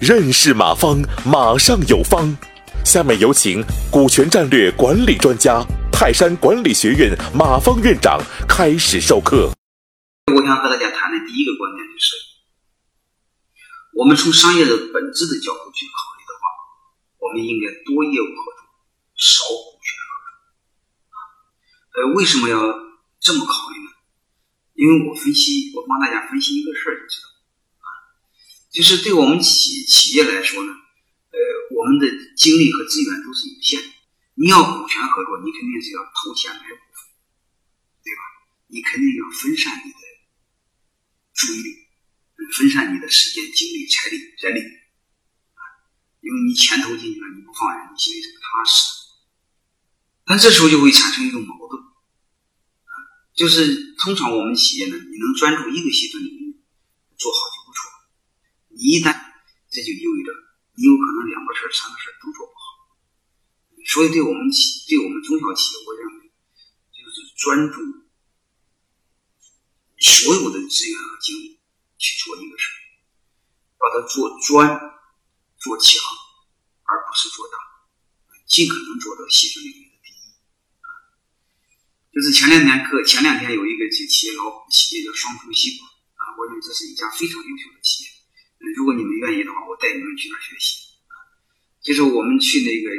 认识马方，马上有方。下面有请股权战略管理专家、泰山管理学院马方院长开始授课。我想和大家谈的第一个观点就是，我们从商业的本质的角度去考虑的话，我们应该多业务合作，少股权合作。呃，为什么要这么考虑？因为我分析，我帮大家分析一个事儿就知道啊。就是对我们企企业来说呢，呃，我们的精力和资源都是有限的。你要股权合作，你肯定是要投钱买股份，对吧？你肯定要分散你的注意力，分散你的时间、精力、财力、人力啊。因为你钱投进去了，你不放人，你心里怎么踏实？但这时候就会产生一种矛盾，就是通常我们企业呢，你能专注一个细分领域做好就不错。你。一旦这就意味着你有可能两个事儿、三个事儿都做不好，所以对我们企、对我们中小企业，我认为就是专注所有的资源和精力去做一个事儿，把它做专、做强，而不是做大，尽可能做到细分领域。就是前两天课，前两天有一个企企业老企业叫双重吸管啊，我认为这是一家非常优秀的企业。如果你们愿意的话，我带你们去那学习啊。就是我们去那个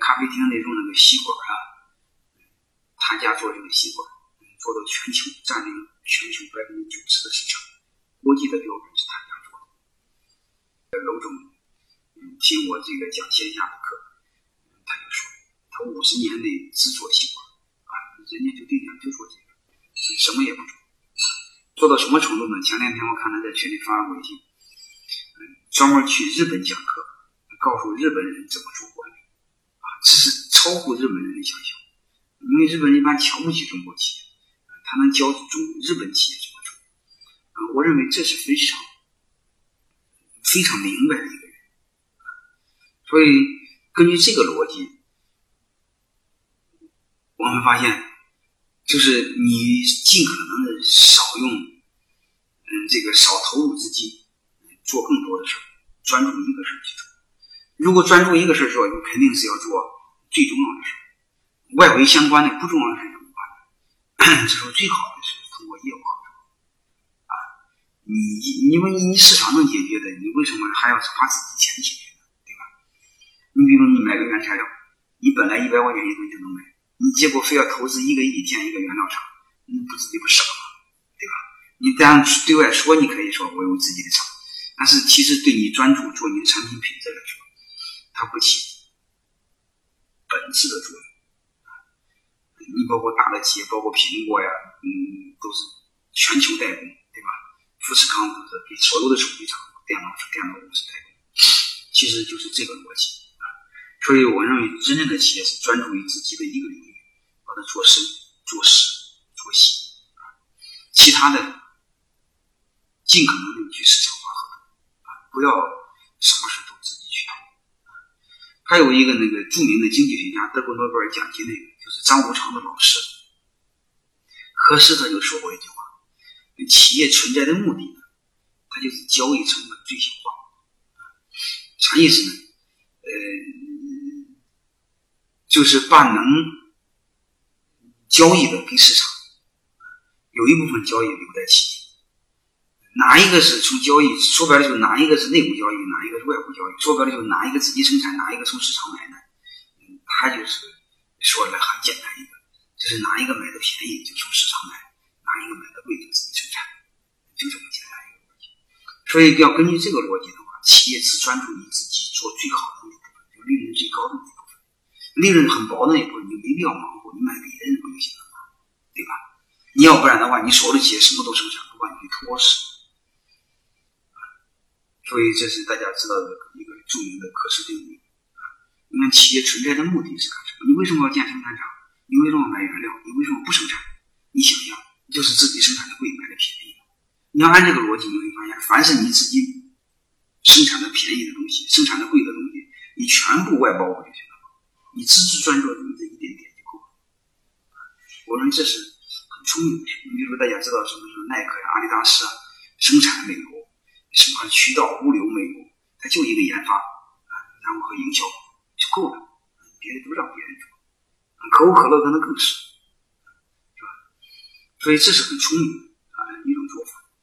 咖啡厅那种那个吸管啊，他家做这个吸管，做到全球占领全球百分之九十的市场，国际的标准是他家做的。楼总，嗯，听我这个讲线下的课，他就说，他五十年内只做吸管，人家就定下就做这个，什么也不做，做到什么程度呢？前两天我看他在群里发了微信。专门去日本讲课，告诉日本人怎么做管理，啊，这是超乎日本人的想象。因为日本人一般瞧不起中国企业，他能教中日本企业怎么做，啊，我认为这是非常非常明白的一个人。所以根据这个逻辑，我们发现，就是你尽可能的少用，嗯，这个少投入资金。做更多的事儿，专注一个事儿去做。如果专注一个事儿做，你肯定是要做最重要的事儿。外围相关的不重要的事儿怎么办？这时候最好的是通过业务合作啊。你因为你市场能解决的，你为什么还要花自己钱解决呢？对吧？你比如你买个原材料，你本来一百块钱一吨就能买，你结果非要投资一个亿建一个原料厂，你不自己不傻吗？对吧？你这样对外说，你可以说我有自己的厂。但是，其实对你专注做你的产品品质来说，它不起本质的作用。你包括大的企业，包括苹果呀，嗯，都是全球代工，对吧？富士康都是给所有的手机厂、电脑电脑公司代工，其实就是这个逻辑。所以，我认为真正的企业是专注于自己的一个领域，把它做深、做实、做细啊，其他的尽可能的去市场化合同。不要什么事都自己去投。还有一个那个著名的经济学家，得过诺贝尔奖金那个，就是张五常的老师，何斯他就说过一句话：企业存在的目的呢，它就是交易成本最小化。啥意思呢？呃，就是把能交易的给市场，有一部分交易留在企业。哪一个是从交易说白了就是哪一个是内部交易，哪一个是外部交易？说白了就是哪一个自己生产，哪一个从市场买的。嗯，他就是说的很简单一个，就是哪一个买的便宜就从市场买，哪一个买的贵就自己生产，就这么简单一个逻辑。所以要根据这个逻辑的话，企业只专注于自己做最好的那部分，就利润最高的那部分，利润很薄的那部分你没必要忙活，你买别人不就行了吗？对吧？你要不然的话，你所有的企业什么都生产，不把你给拖死。所以这是大家知道的一个著名的科氏定律啊。你看企业存在的目的是干什么？你为什么要建生产厂？你为什么买原料？你为什么不生产？你想想，就是自己生产的贵，买的便宜。你要按这个逻辑，你会发现，凡是你自己生产的便宜的东西，生产的贵的东西，你全部外包过去。你只是专注你这一点点就够了。我认为这是很聪明的。你比如说，大家知道什么什么耐克呀、阿迪达斯啊，生产美国，什么渠道物流美国，它就一个研发啊，然后和营销就够了，别的都让别人做。可口可乐可能更是，是吧？所以这是很聪明啊一种做法。